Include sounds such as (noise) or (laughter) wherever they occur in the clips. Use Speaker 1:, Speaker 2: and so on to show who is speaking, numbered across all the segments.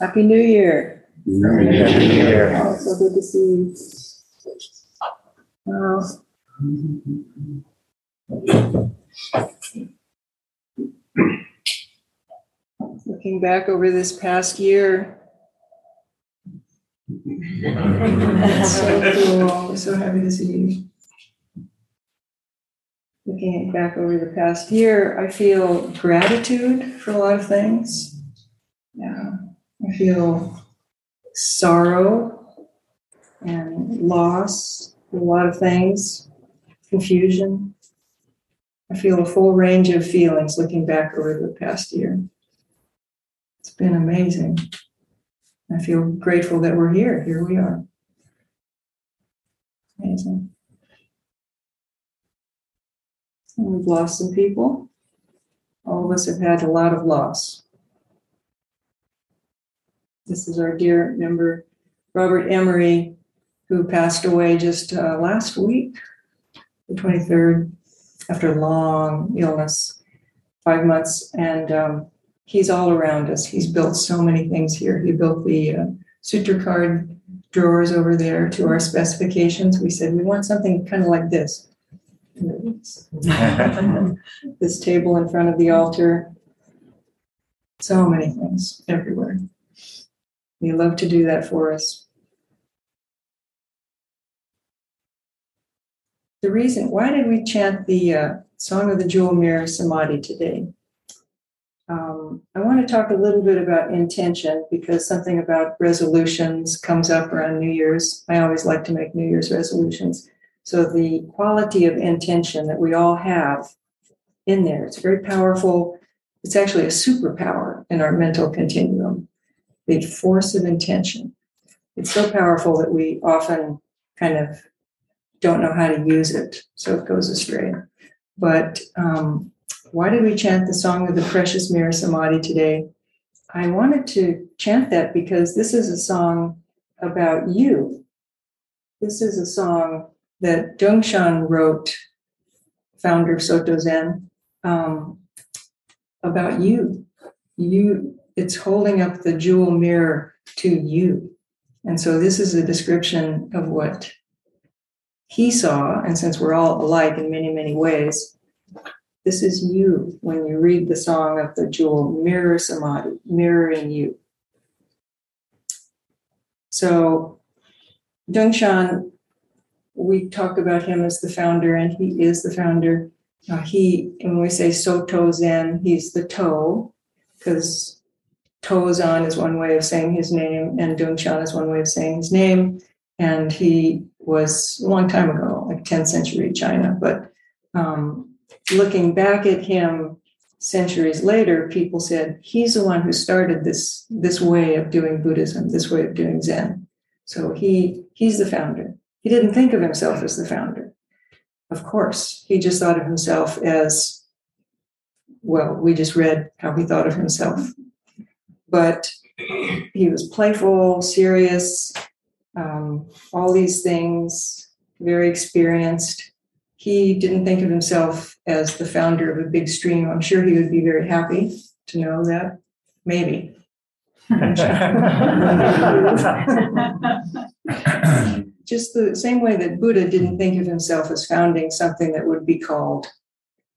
Speaker 1: Happy New Year.
Speaker 2: Happy New Year.
Speaker 1: Oh, so good to see you. Wow. Looking back over this past year. That's so cool. We're so happy to see you. Looking back over the past year, I feel gratitude for a lot of things. Yeah. I feel sorrow and loss, a lot of things, confusion. I feel a full range of feelings looking back over the past year. It's been amazing. I feel grateful that we're here. Here we are. Amazing. And we've lost some people. All of us have had a lot of loss. This is our dear member, Robert Emery, who passed away just uh, last week, the 23rd, after long illness, five months. And um, he's all around us. He's built so many things here. He built the uh, sutra card drawers over there to our specifications. We said, we want something kind of like this. (laughs) this table in front of the altar. So many things everywhere. We love to do that for us. The reason, why did we chant the uh, Song of the Jewel Mirror Samadhi today? Um, I want to talk a little bit about intention because something about resolutions comes up around New Year's. I always like to make New Year's resolutions. So, the quality of intention that we all have in there, it's very powerful. It's actually a superpower in our mental continuum the force of intention. It's so powerful that we often kind of don't know how to use it, so it goes astray. But um, why did we chant the song of the precious mirror samadhi today? I wanted to chant that because this is a song about you. This is a song that Dongshan wrote, founder of Soto Zen, um, about you. You it's holding up the jewel mirror to you. And so this is a description of what he saw. And since we're all alike in many, many ways, this is you when you read the song of the jewel mirror samadhi, mirroring you. So Dongshan, we talk about him as the founder, and he is the founder. Uh, he, when we say Soto Zen, he's the toe, because Tozan is one way of saying his name, and Dongshan is one way of saying his name. And he was a long time ago, like 10th century China. But um, looking back at him centuries later, people said he's the one who started this this way of doing Buddhism, this way of doing Zen. So he he's the founder. He didn't think of himself as the founder. Of course, he just thought of himself as well. We just read how he thought of himself but he was playful, serious, um, all these things, very experienced. He didn't think of himself as the founder of a big stream. I'm sure he would be very happy to know that. Maybe. (laughs) Just the same way that Buddha didn't think of himself as founding something that would be called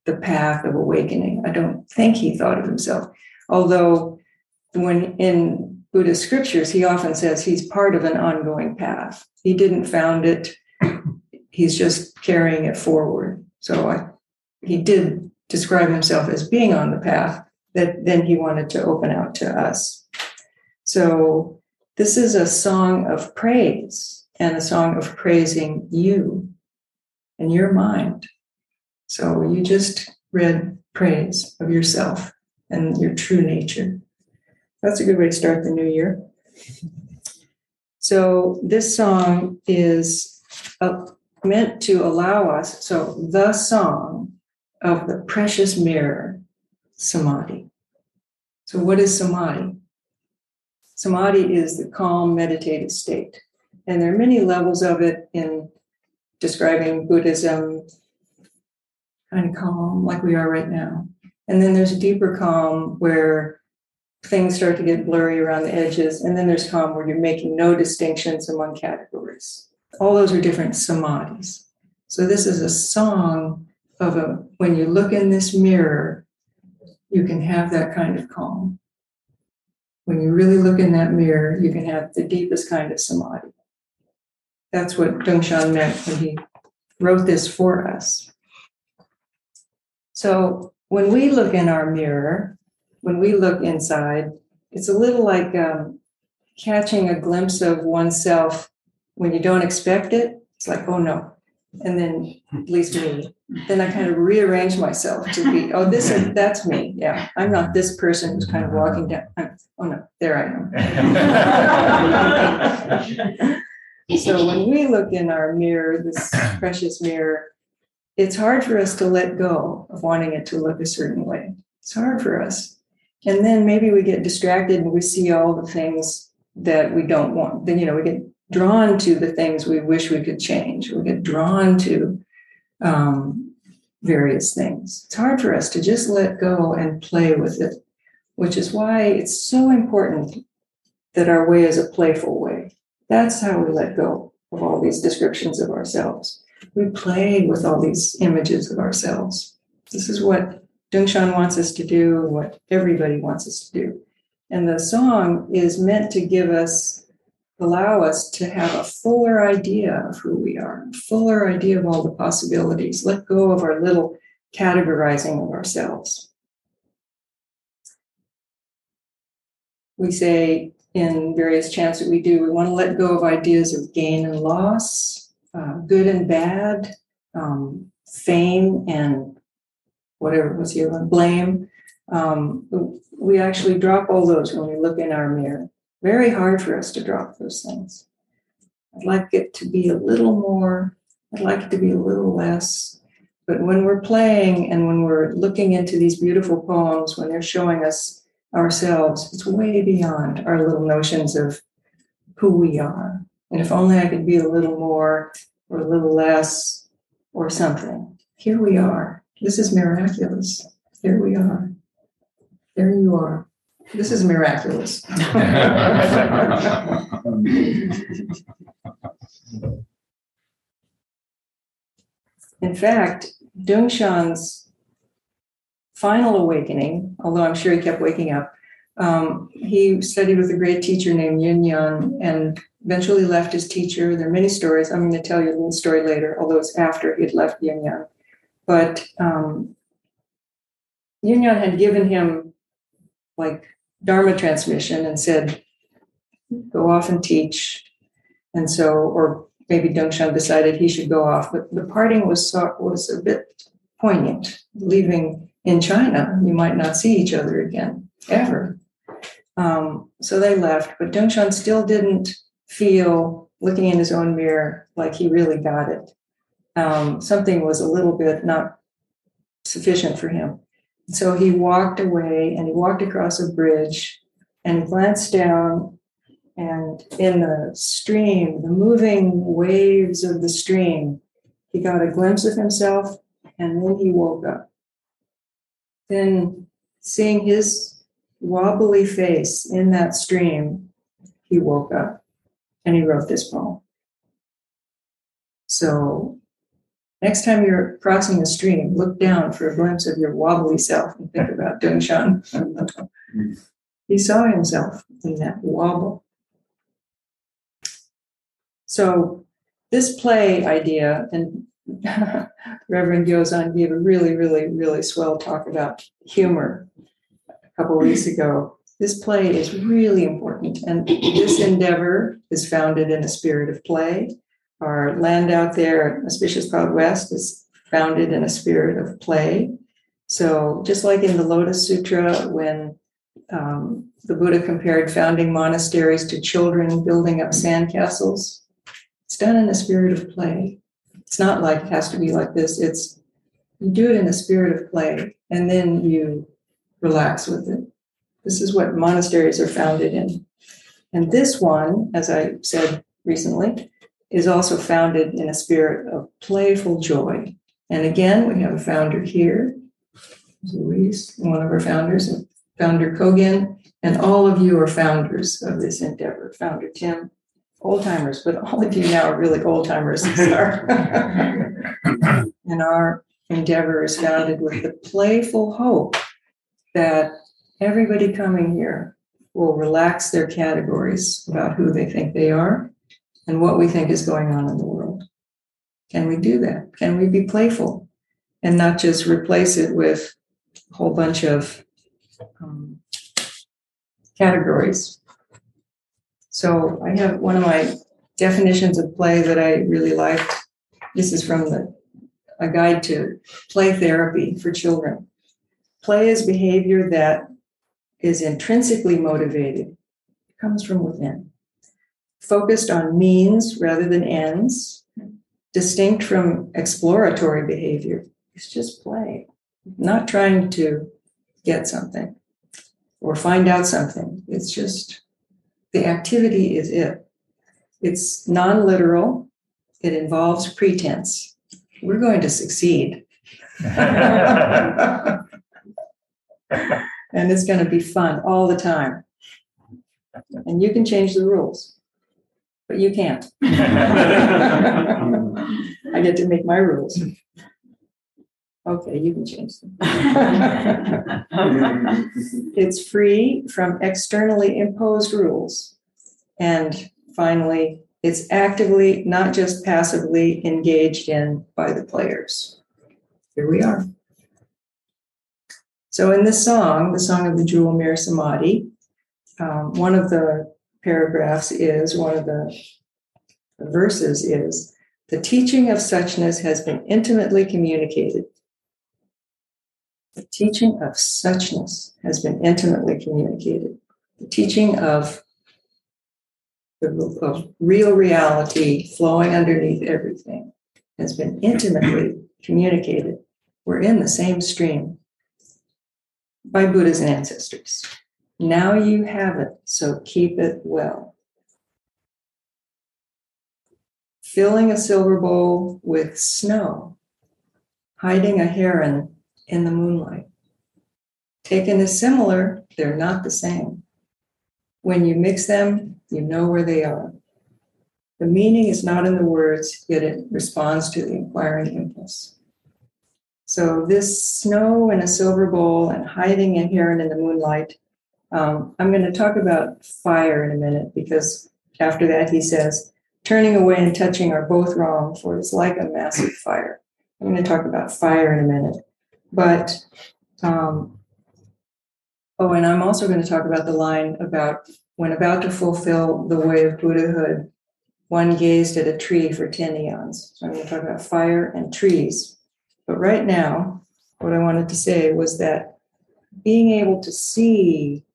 Speaker 1: the path of awakening. I don't think he thought of himself, although when in Buddhist scriptures, he often says he's part of an ongoing path. He didn't found it, he's just carrying it forward. So I, he did describe himself as being on the path that then he wanted to open out to us. So this is a song of praise and a song of praising you and your mind. So you just read praise of yourself and your true nature. That's a good way to start the new year. So this song is uh, meant to allow us, so the song of the precious mirror, samadhi. So what is samadhi? Samadhi is the calm meditative state. And there are many levels of it in describing Buddhism, kind of calm, like we are right now. And then there's a deeper calm where things start to get blurry around the edges. And then there's calm where you're making no distinctions among categories. All those are different samadhis. So this is a song of a when you look in this mirror, you can have that kind of calm. When you really look in that mirror, you can have the deepest kind of samadhi. That's what Dongshan meant when he wrote this for us. So when we look in our mirror, when we look inside, it's a little like um, catching a glimpse of oneself when you don't expect it. It's like, oh no. And then, at least me, then I kind of rearrange myself to be, oh, this is, that's me. Yeah, I'm not this person who's kind of walking down. oh no, there I am. (laughs) so when we look in our mirror, this precious mirror, it's hard for us to let go of wanting it to look a certain way. It's hard for us. And then maybe we get distracted and we see all the things that we don't want. Then, you know, we get drawn to the things we wish we could change. We get drawn to um, various things. It's hard for us to just let go and play with it, which is why it's so important that our way is a playful way. That's how we let go of all these descriptions of ourselves. We play with all these images of ourselves. This is what Dongshan wants us to do, what everybody wants us to do. And the song is meant to give us, allow us to have a fuller idea of who we are, a fuller idea of all the possibilities, let go of our little categorizing of ourselves. We say in various chants that we do, we want to let go of ideas of gain and loss, uh, good and bad, um, fame and whatever was here, blame. Um, we actually drop all those when we look in our mirror. Very hard for us to drop those things. I'd like it to be a little more, I'd like it to be a little less. But when we're playing and when we're looking into these beautiful poems, when they're showing us ourselves, it's way beyond our little notions of who we are. And if only I could be a little more or a little less or something. Here we are. This is miraculous. Here we are. There you are. This is miraculous. (laughs) In fact, Dongshan's final awakening, although I'm sure he kept waking up, um, he studied with a great teacher named Yunyan and eventually left his teacher. There are many stories. I'm going to tell you a little story later, although it's after he had left Yunyan. But um, Yang had given him like Dharma transmission and said, go off and teach. And so, or maybe Dongshan decided he should go off. But the parting was was a bit poignant. Leaving in China, you might not see each other again ever. Um, so they left, but Dongshan still didn't feel, looking in his own mirror, like he really got it. Um, something was a little bit not sufficient for him. So he walked away and he walked across a bridge and glanced down and in the stream, the moving waves of the stream, he got a glimpse of himself and then he woke up. Then, seeing his wobbly face in that stream, he woke up and he wrote this poem. So, next time you're crossing a stream, look down for a glimpse of your wobbly self and think about (laughs) Dongshan. he saw himself in that wobble. So, this play idea, and (laughs) Reverend Gyozan gave a really, really, really swell talk about humor a couple weeks (laughs) ago. This play is really important, and this endeavor is founded in a spirit of play. Our land out there, Auspicious Cloud West, is founded in a spirit of play. So, just like in the Lotus Sutra, when um, the Buddha compared founding monasteries to children building up sandcastles, it's done in a spirit of play. It's not like it has to be like this. It's you do it in a spirit of play and then you relax with it. This is what monasteries are founded in. And this one, as I said recently, is also founded in a spirit of playful joy. And again, we have a founder here, Louise, one of our founders, founder Kogan, and all of you are founders of this endeavor. Founder Tim, old timers, but all of you now are really old timers. (laughs) and our endeavor is founded with the playful hope that everybody coming here will relax their categories about who they think they are and what we think is going on in the world. Can we do that? Can we be playful and not just replace it with a whole bunch of um, categories? So I have one of my definitions of play that I really liked. This is from the a guide to play therapy for children. Play is behavior that is intrinsically motivated, it comes from within, focused on means rather than ends, distinct from exploratory behavior. It's just play, not trying to get something or find out something. It's just the activity is it. It's non literal, it involves pretense. We're going to succeed. (laughs) and it's going to be fun all the time. And you can change the rules, but you can't. (laughs) I get to make my rules. Okay, you can change them. (laughs) it's free from externally imposed rules. And finally, it's actively, not just passively, engaged in by the players. Here we are. So, in this song, the Song of the Jewel Mir Samadhi, um, one of the paragraphs is, one of the verses is, the teaching of suchness has been intimately communicated the teaching of suchness has been intimately communicated. The teaching of the of real reality flowing underneath everything has been intimately communicated. We're in the same stream by Buddha's and ancestors. Now you have it, so keep it well. Filling a silver bowl with snow, hiding a heron in the moonlight. Taken as similar, they're not the same. When you mix them, you know where they are. The meaning is not in the words, yet it responds to the inquiring impulse. So, this snow in a silver bowl and hiding a heron in the moonlight. Um, I'm going to talk about fire in a minute because after that he says, turning away and touching are both wrong, for it's like a massive fire. I'm going to talk about fire in a minute. But, um, oh, and I'm also going to talk about the line about when about to fulfill the way of Buddhahood, one gazed at a tree for 10 eons. So I'm going to talk about fire and trees. But right now, what I wanted to say was that being able to see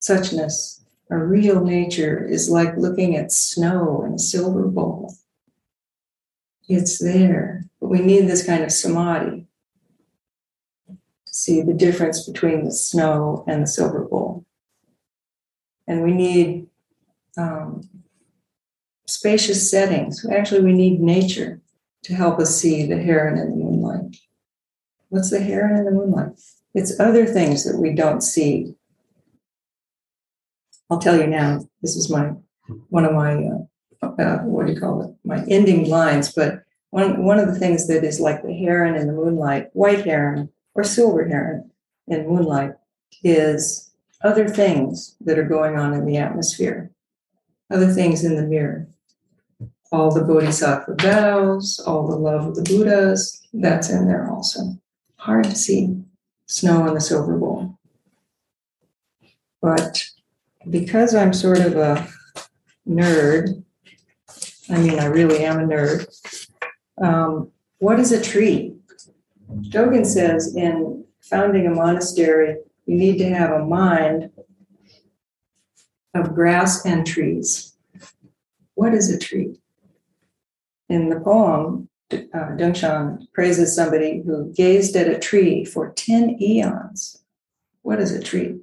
Speaker 1: suchness, a real nature, is like looking at snow in a silver bowl. It's there, but we need this kind of samadhi to see the difference between the snow and the silver bowl. And we need um, spacious settings. Actually, we need nature to help us see the heron in the moonlight. What's the heron in the moonlight? It's other things that we don't see. I'll tell you now. This is my one of my uh, uh, what do you call it? My ending lines. But one one of the things that is like the heron in the moonlight, white heron, or silver heron in moonlight is other things that are going on in the atmosphere, other things in the mirror. All the bodhisattva vows, all the love of the Buddhas, that's in there also. Hard to see snow in the silver bowl. But because I'm sort of a nerd, I mean, I really am a nerd. Um, what is a tree? Dogen says in founding a monastery, you need to have a mind of grass and trees. What is a tree? In the poem, uh, praises somebody who gazed at a tree for 10 eons. What is a tree?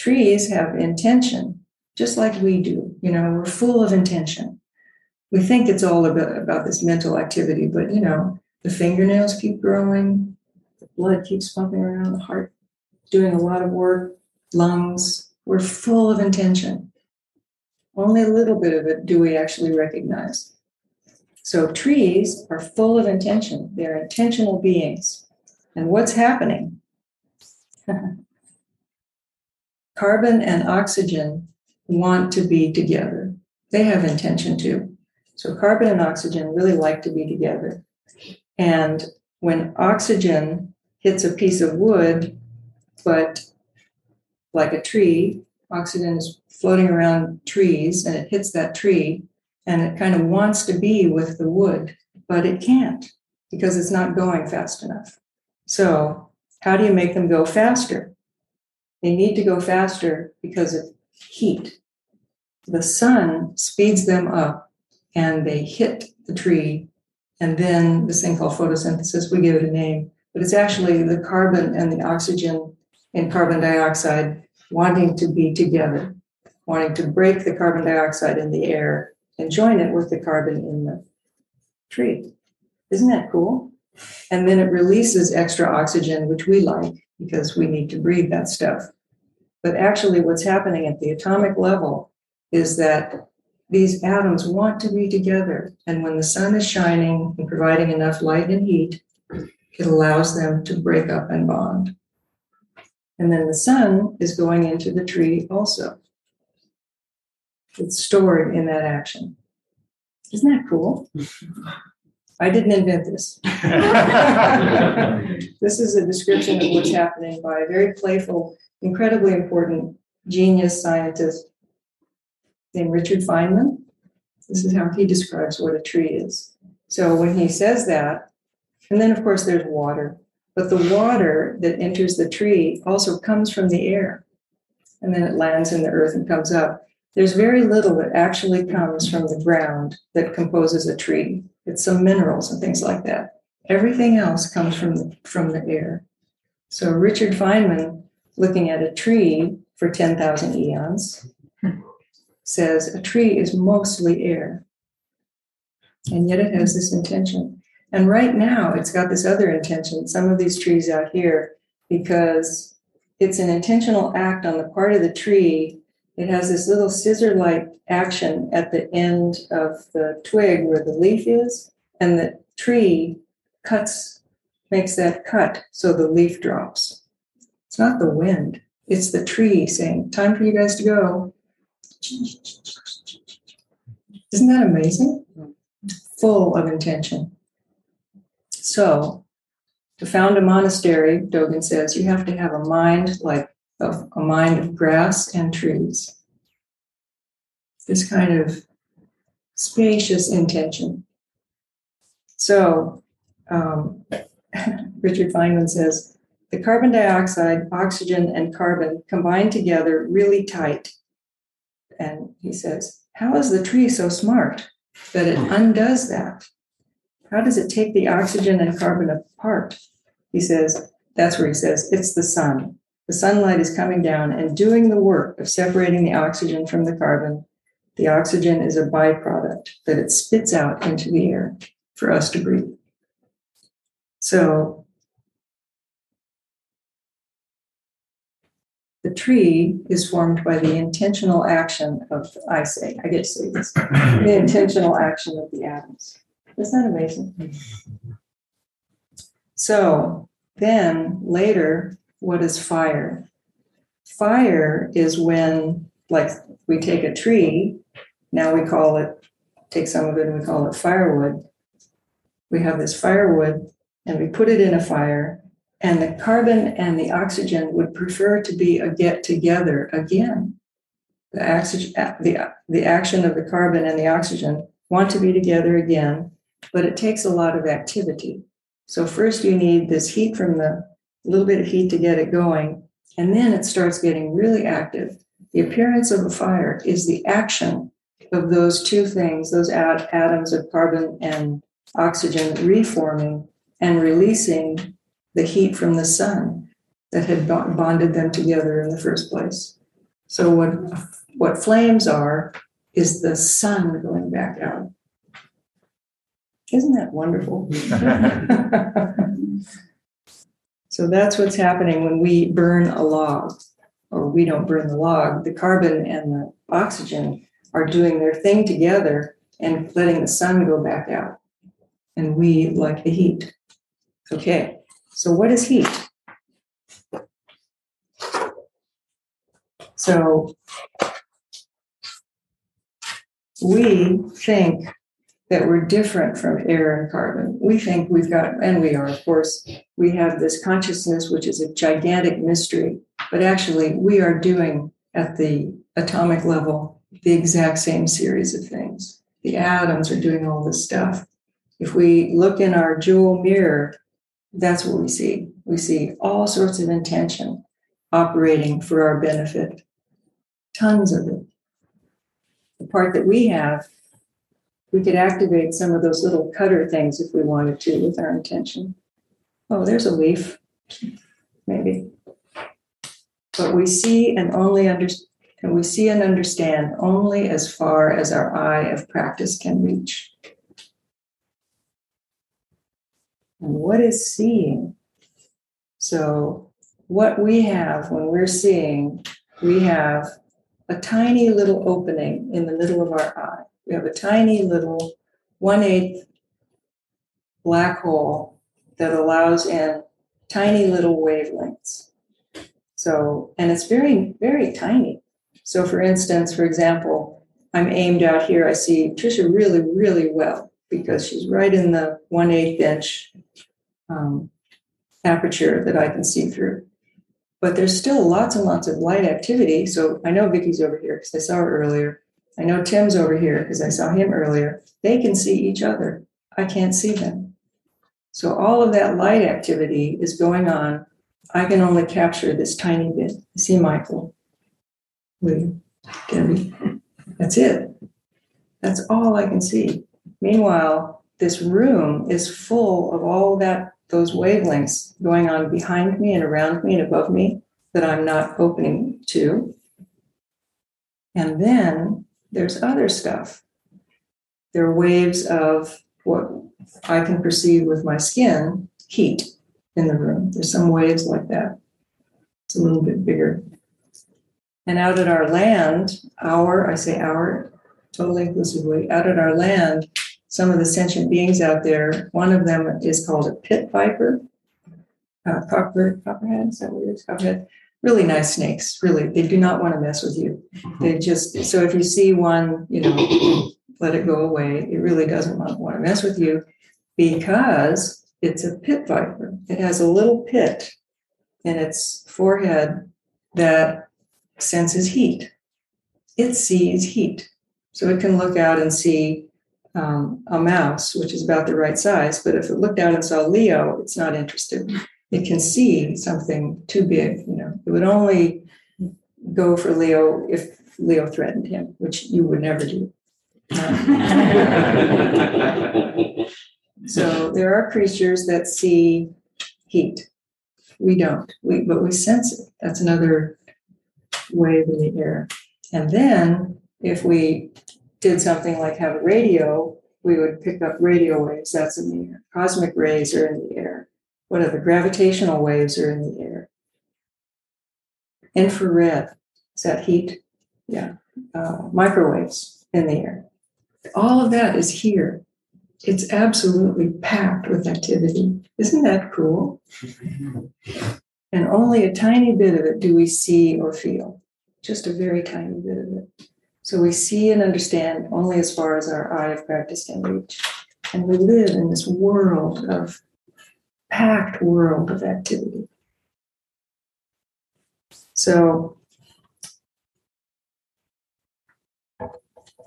Speaker 1: Trees have intention, just like we do. You know, we're full of intention. We think it's all about, about this mental activity, but you know, the fingernails keep growing, the blood keeps pumping around, the heart doing a lot of work, lungs, we're full of intention. Only a little bit of it do we actually recognize. So trees are full of intention. They're intentional beings. And what's happening? (laughs) Carbon and oxygen want to be together. They have intention to. So carbon and oxygen really like to be together. And when oxygen hits a piece of wood, but like a tree, oxygen is floating around trees and it hits that tree and it kind of wants to be with the wood, but it can't because it's not going fast enough. So, how do you make them go faster? They need to go faster because of heat. The sun speeds them up and they hit the tree. And then this thing called photosynthesis, we give it a name, but it's actually the carbon and the oxygen and carbon dioxide wanting to be together, wanting to break the carbon dioxide in the air and join it with the carbon in the tree. Isn't that cool? And then it releases extra oxygen, which we like because we need to breathe that stuff. But actually, what's happening at the atomic level is that these atoms want to be together. And when the sun is shining and providing enough light and heat, it allows them to break up and bond. And then the sun is going into the tree also. It's stored in that action. Isn't that cool? (laughs) I didn't invent this. (laughs) (laughs) this is a description of what's happening by a very playful, incredibly important genius scientist named Richard Feynman. This is how he describes what a tree is. So when he says that, and then of course there's water, but the water that enters the tree also comes from the air, and then it lands in the earth and comes up. There's very little that actually comes from the ground that composes a tree. It's some minerals and things like that. Everything else comes from from the air. So Richard Feynman, looking at a tree for 10,000 eons, says a tree is mostly air. And yet it has this intention. And right now, it's got this other intention, some of these trees out here, because it's an intentional act on the part of the tree. It has this little scissor like action at the end of the twig where the leaf is, and the tree cuts, makes that cut so the leaf drops. It's not the wind, it's the tree saying, Time for you guys to go. Isn't that amazing? Full of intention. So, to found a monastery, Dogen says, you have to have a mind like a, a mind of grass and trees. This kind of spacious intention. So, um, (laughs) Richard Feynman says, the carbon dioxide, oxygen, and carbon combine together really tight and he says, How is the tree so smart that it undoes that? How does it take the oxygen and carbon apart? He says, That's where he says, It's the sun. The sunlight is coming down and doing the work of separating the oxygen from the carbon. The oxygen is a byproduct that it spits out into the air for us to breathe. So the tree is formed by the intentional action of, I say, I get to say this, (coughs) the intentional action of the atoms. Isn't that amazing? So then later, what is fire? Fire is when, like, we take a tree, now we call it, take some of it and we call it firewood. We have this firewood and we put it in a fire and the carbon and the oxygen would prefer to be a get together again. The, oxygen, the, the action of the carbon and the oxygen want to be together again, but it takes a lot of activity. So, first, you need this heat from the little bit of heat to get it going, and then it starts getting really active. The appearance of a fire is the action of those two things, those atoms of carbon and oxygen reforming and releasing the heat from the sun that had bonded them together in the first place. So what what flames are is the sun going back out. Isn't that wonderful? (laughs) (laughs) So that's what's happening when we burn a log, or we don't burn the log. The carbon and the oxygen are doing their thing together and letting the sun go back out. And we like the heat. Okay, so what is heat? So we think that we're different from air and carbon. We think we've got, and we are, of course, we have this consciousness, which is a gigantic mystery, but actually we are doing at the atomic level the exact same series of things. The atoms are doing all this stuff. If we look in our jewel mirror, that's what we see. We see all sorts of intention operating for our benefit, tons of it. The part that we have we could activate some of those little cutter things if we wanted to with our intention. Oh, there's a leaf, maybe. But we see and only understand. And we see and understand only as far as our eye of practice can reach. And what is seeing? So, what we have when we're seeing, we have a tiny little opening in the middle of our eye. We have a tiny little one eighth black hole that allows in tiny little wavelengths. So, and it's very, very tiny. So, for instance, for example, I'm aimed out here. I see Trisha really, really well because she's right in the one eighth inch um, aperture that I can see through. But there's still lots and lots of light activity. So I know Vicky's over here because I saw her earlier. I know Tim's over here because I saw him earlier. They can see each other. I can't see them. So all of that light activity is going on. I can only capture this tiny bit. see Michael, William, Debbie. That's it. That's all I can see. Meanwhile, this room is full of all that those wavelengths going on behind me and around me and above me that I'm not opening to. And then there's other stuff. There are waves of what I can perceive with my skin, heat in the room. There's some waves like that. It's a little bit bigger. And out at our land, our, I say our, totally inclusively, out at our land, some of the sentient beings out there, one of them is called a pit viper, uh, copper, copperhead, is that what it is? Copperhead really nice snakes. Really, they do not want to mess with you. They just so if you see one, you know, let it go away. It really doesn't want, want to mess with you because it's a pit viper. It has a little pit in its forehead that senses heat. It sees heat, so it can look out and see um, a mouse, which is about the right size. But if it looked out and saw Leo, it's not interested it can see something too big. You know, it would only go for Leo if Leo threatened him, which you would never do. (laughs) so there are creatures that see heat. We don't. We but we sense it. That's another wave in the air. And then if we did something like have a radio, we would pick up radio waves. That's in the air. Cosmic rays are in the air what are the gravitational waves are in the air? Infrared, is that heat? Yeah. Uh, microwaves in the air. All of that is here. It's absolutely packed with activity. Isn't that cool? (laughs) and only a tiny bit of it do we see or feel, just a very tiny bit of it. So we see and understand only as far as our eye of practice can reach. And we live in this world of packed world of activity. So,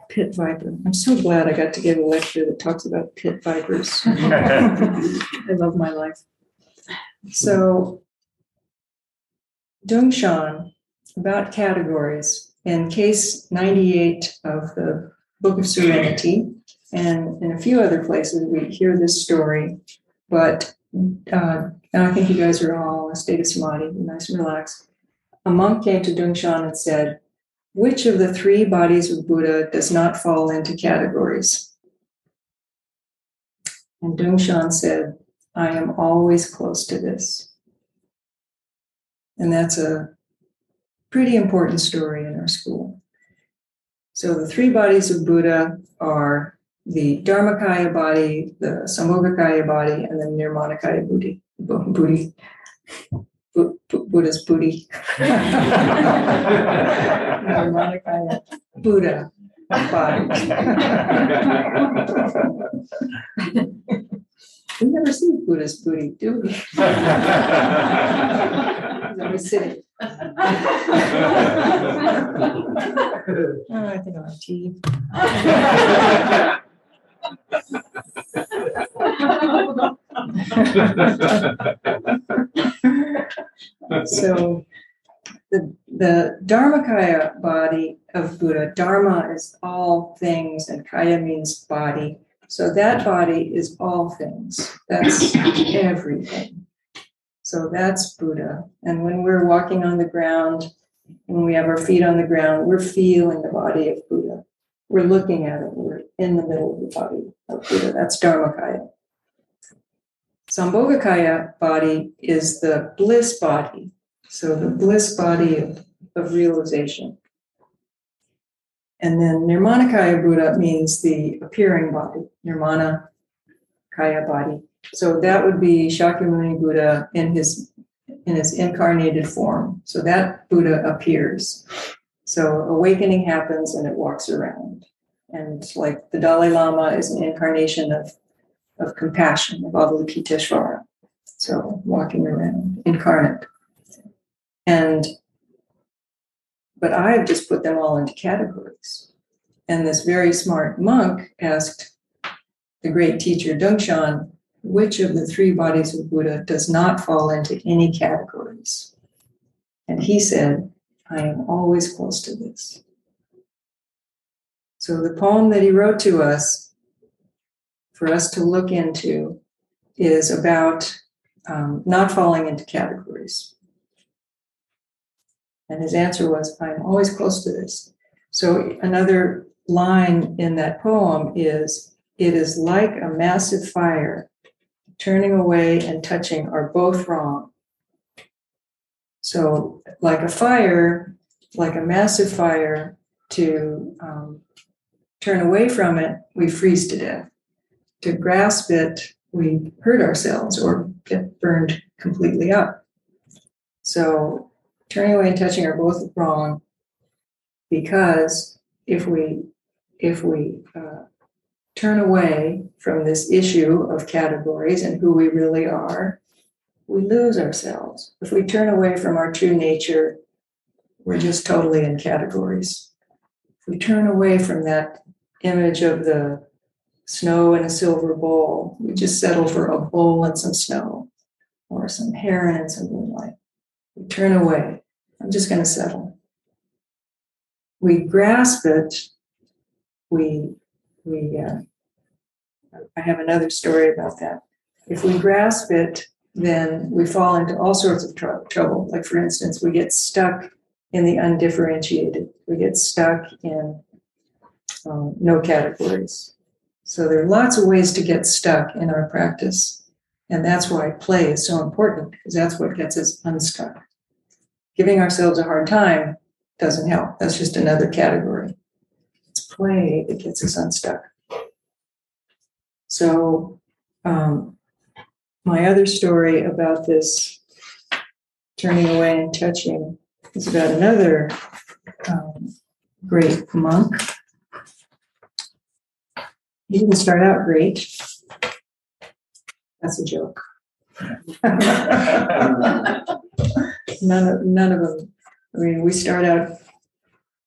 Speaker 1: pit viper. I'm so glad I got to give a lecture that talks about pit vipers. (laughs) I love my life. So, Dongshan about categories in case 98 of the Book of Serenity, and in a few other places we hear this story, but uh, and I think you guys are all in a state of samadhi, nice and relaxed. A monk came to Dongshan and said, Which of the three bodies of Buddha does not fall into categories? And Dongshan said, I am always close to this. And that's a pretty important story in our school. So the three bodies of Buddha are the Dharmakaya body, the Sambhogakaya body, and the Nirmanakaya booty. Booty. Bu- Bu- Buddha's booty. Nirmanakaya Buddha body. we never see Buddha's booty, do we? Never sitting. (laughs) Oh, I think I'll have tea. So the, the Dharmakaya body of Buddha, Dharma is all things and Kaya means body. So that body is all things. That's everything. So that's Buddha. And when we're walking on the ground, when we have our feet on the ground, we're feeling the body of Buddha. We're looking at it. We're in the middle of the body of Buddha. That's Dharmakaya. Sambhogakaya body is the bliss body. So the bliss body of, of realization. And then Nirmanakaya Buddha means the appearing body, Nirmana Kaya body. So that would be Shakyamuni Buddha in his in his incarnated form. So that Buddha appears. So awakening happens and it walks around. And like the Dalai Lama is an incarnation of, of compassion, of Avalokiteshvara. So walking around, incarnate. And but I've just put them all into categories. And this very smart monk asked the great teacher Dongshan, which of the three bodies of Buddha does not fall into any categories? And he said, I am always close to this. So the poem that he wrote to us for us to look into is about um, not falling into categories. And his answer was, I'm always close to this. So another line in that poem is, it is like a massive fire. Turning away and touching are both wrong. So, like a fire, like a massive fire, to um, turn away from it, we freeze to death. To grasp it, we hurt ourselves or get burned completely up. So, turning away and touching are both wrong because if we if we uh, turn away from this issue of categories and who we really are, we lose ourselves. If we turn away from our true nature, we're just totally in categories. If we turn away from that image of the snow in a silver bowl, we just settle for a bowl and some snow or some heron and some moonlight. We turn away. I'm just going to settle. We grasp it. We we uh, I have another story about that. If we grasp it, then we fall into all sorts of tr- trouble. Like, for instance, we get stuck in the undifferentiated, we get stuck in um, no categories. So, there are lots of ways to get stuck in our practice. And that's why play is so important, because that's what gets us unstuck. Giving ourselves a hard time doesn't help. That's just another category. It's play that gets us unstuck. So, um, my other story about this turning away and touching is about another um, great monk. He didn't start out great. That's a joke. (laughs) none of none of them. I mean, we start out.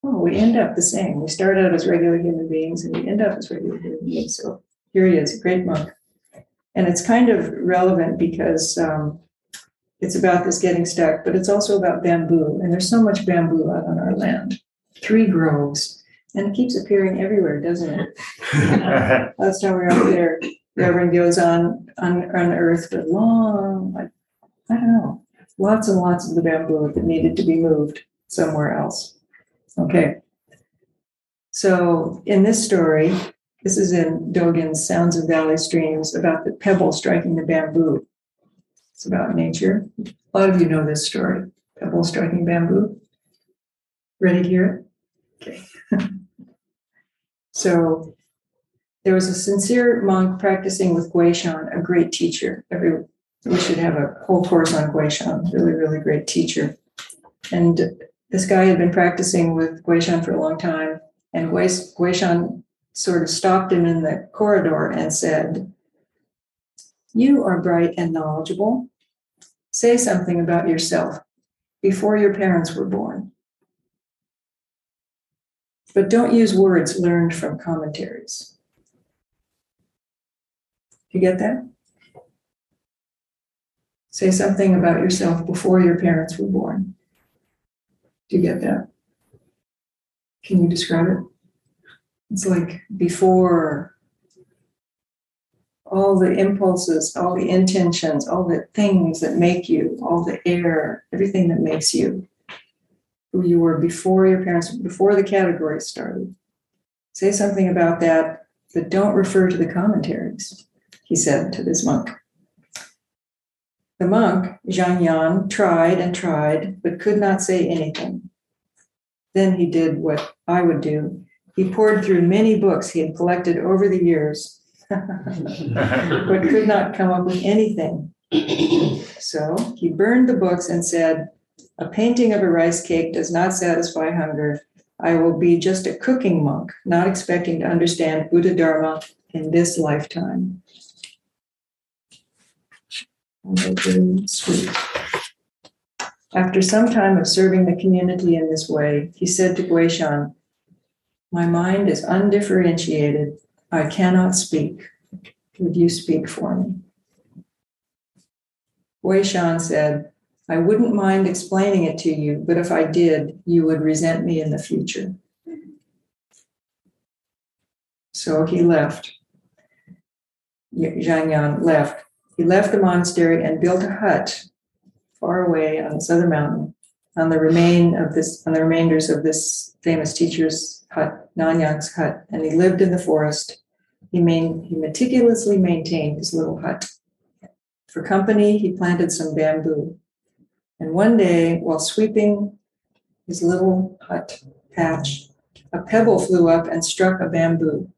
Speaker 1: Oh, we end up the same. We start out as regular human beings, and we end up as regular human beings. So here he is, a great monk. And it's kind of relevant because um, it's about this getting stuck, but it's also about bamboo. And there's so much bamboo out on our land, three groves, and it keeps appearing everywhere, doesn't it? (laughs) Last time we were up there, Reverend Gyozan, on unearthed a long, like, I don't know, lots and lots of the bamboo that needed to be moved somewhere else. Okay. So in this story, this is in Dogen's Sounds of Valley Streams about the pebble striking the bamboo. It's about nature. A lot of you know this story. Pebble striking bamboo. Ready to hear it? Okay. (laughs) so there was a sincere monk practicing with Guishan, a great teacher. Every we should have a whole course on Guishan, really, really great teacher. And this guy had been practicing with Guishan for a long time, and Guishan sort of stopped him in the corridor and said, You are bright and knowledgeable. Say something about yourself before your parents were born. But don't use words learned from commentaries. Do you get that? Say something about yourself before your parents were born. Do you get that? Can you describe it? It's like before all the impulses, all the intentions, all the things that make you, all the air, everything that makes you who you were before your parents, before the categories started. Say something about that, but don't refer to the commentaries, he said to this monk. The monk, Xiangyan, tried and tried, but could not say anything. Then he did what I would do. He poured through many books he had collected over the years, (laughs) but could not come up with anything. So he burned the books and said, A painting of a rice cake does not satisfy hunger. I will be just a cooking monk, not expecting to understand Buddha Dharma in this lifetime sweet. After some time of serving the community in this way, he said to Guishan, My mind is undifferentiated. I cannot speak. Would you speak for me? Wei Shan said, I wouldn't mind explaining it to you, but if I did, you would resent me in the future. So he left. Xiangyan left he left the monastery and built a hut far away on this other mountain on the remain of this on the remainders of this famous teacher's hut, Nanyang's hut, and he lived in the forest. He, main, he meticulously maintained his little hut. For company, he planted some bamboo. And one day, while sweeping his little hut patch, a pebble flew up and struck a bamboo.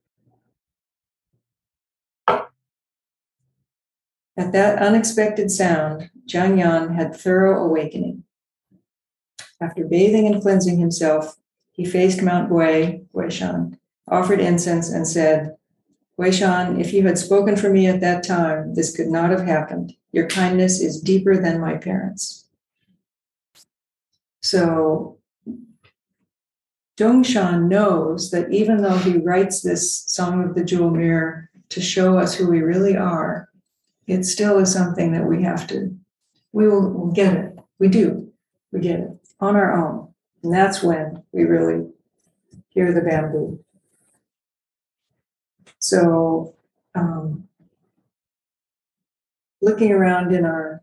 Speaker 1: At that unexpected sound, Xiangyan had thorough awakening. After bathing and cleansing himself, he faced Mount Gui, Guishan, offered incense, and said, Guishan, if you had spoken for me at that time, this could not have happened. Your kindness is deeper than my parents. So Dongshan knows that even though he writes this Song of the Jewel Mirror to show us who we really are, it still is something that we have to, we will we'll get it. We do. We get it on our own. And that's when we really hear the bamboo. So, um, looking around in our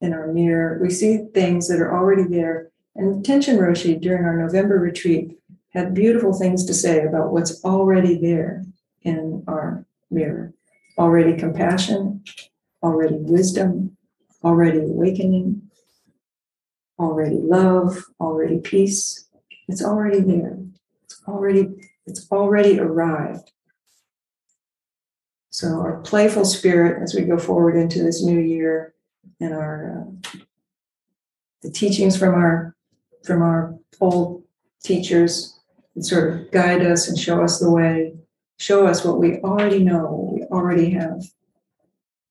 Speaker 1: in our mirror, we see things that are already there. And Tenshin Roshi, during our November retreat, had beautiful things to say about what's already there in our mirror already compassion, already wisdom, already awakening, already love, already peace. It's already there. It's already it's already arrived. So our playful spirit as we go forward into this new year and our uh, the teachings from our from our old teachers and sort of guide us and show us the way show us what we already know, what we already have.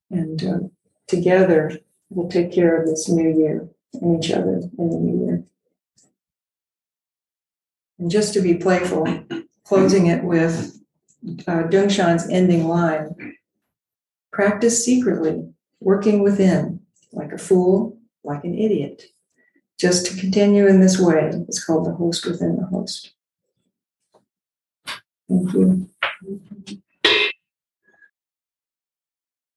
Speaker 1: And uh, together, we'll take care of this new year and each other in the year. And just to be playful, closing it with uh, Dongshan's ending line practice secretly, working within, like a fool, like an idiot. Just to continue in this way is called the host within the host. Thank you.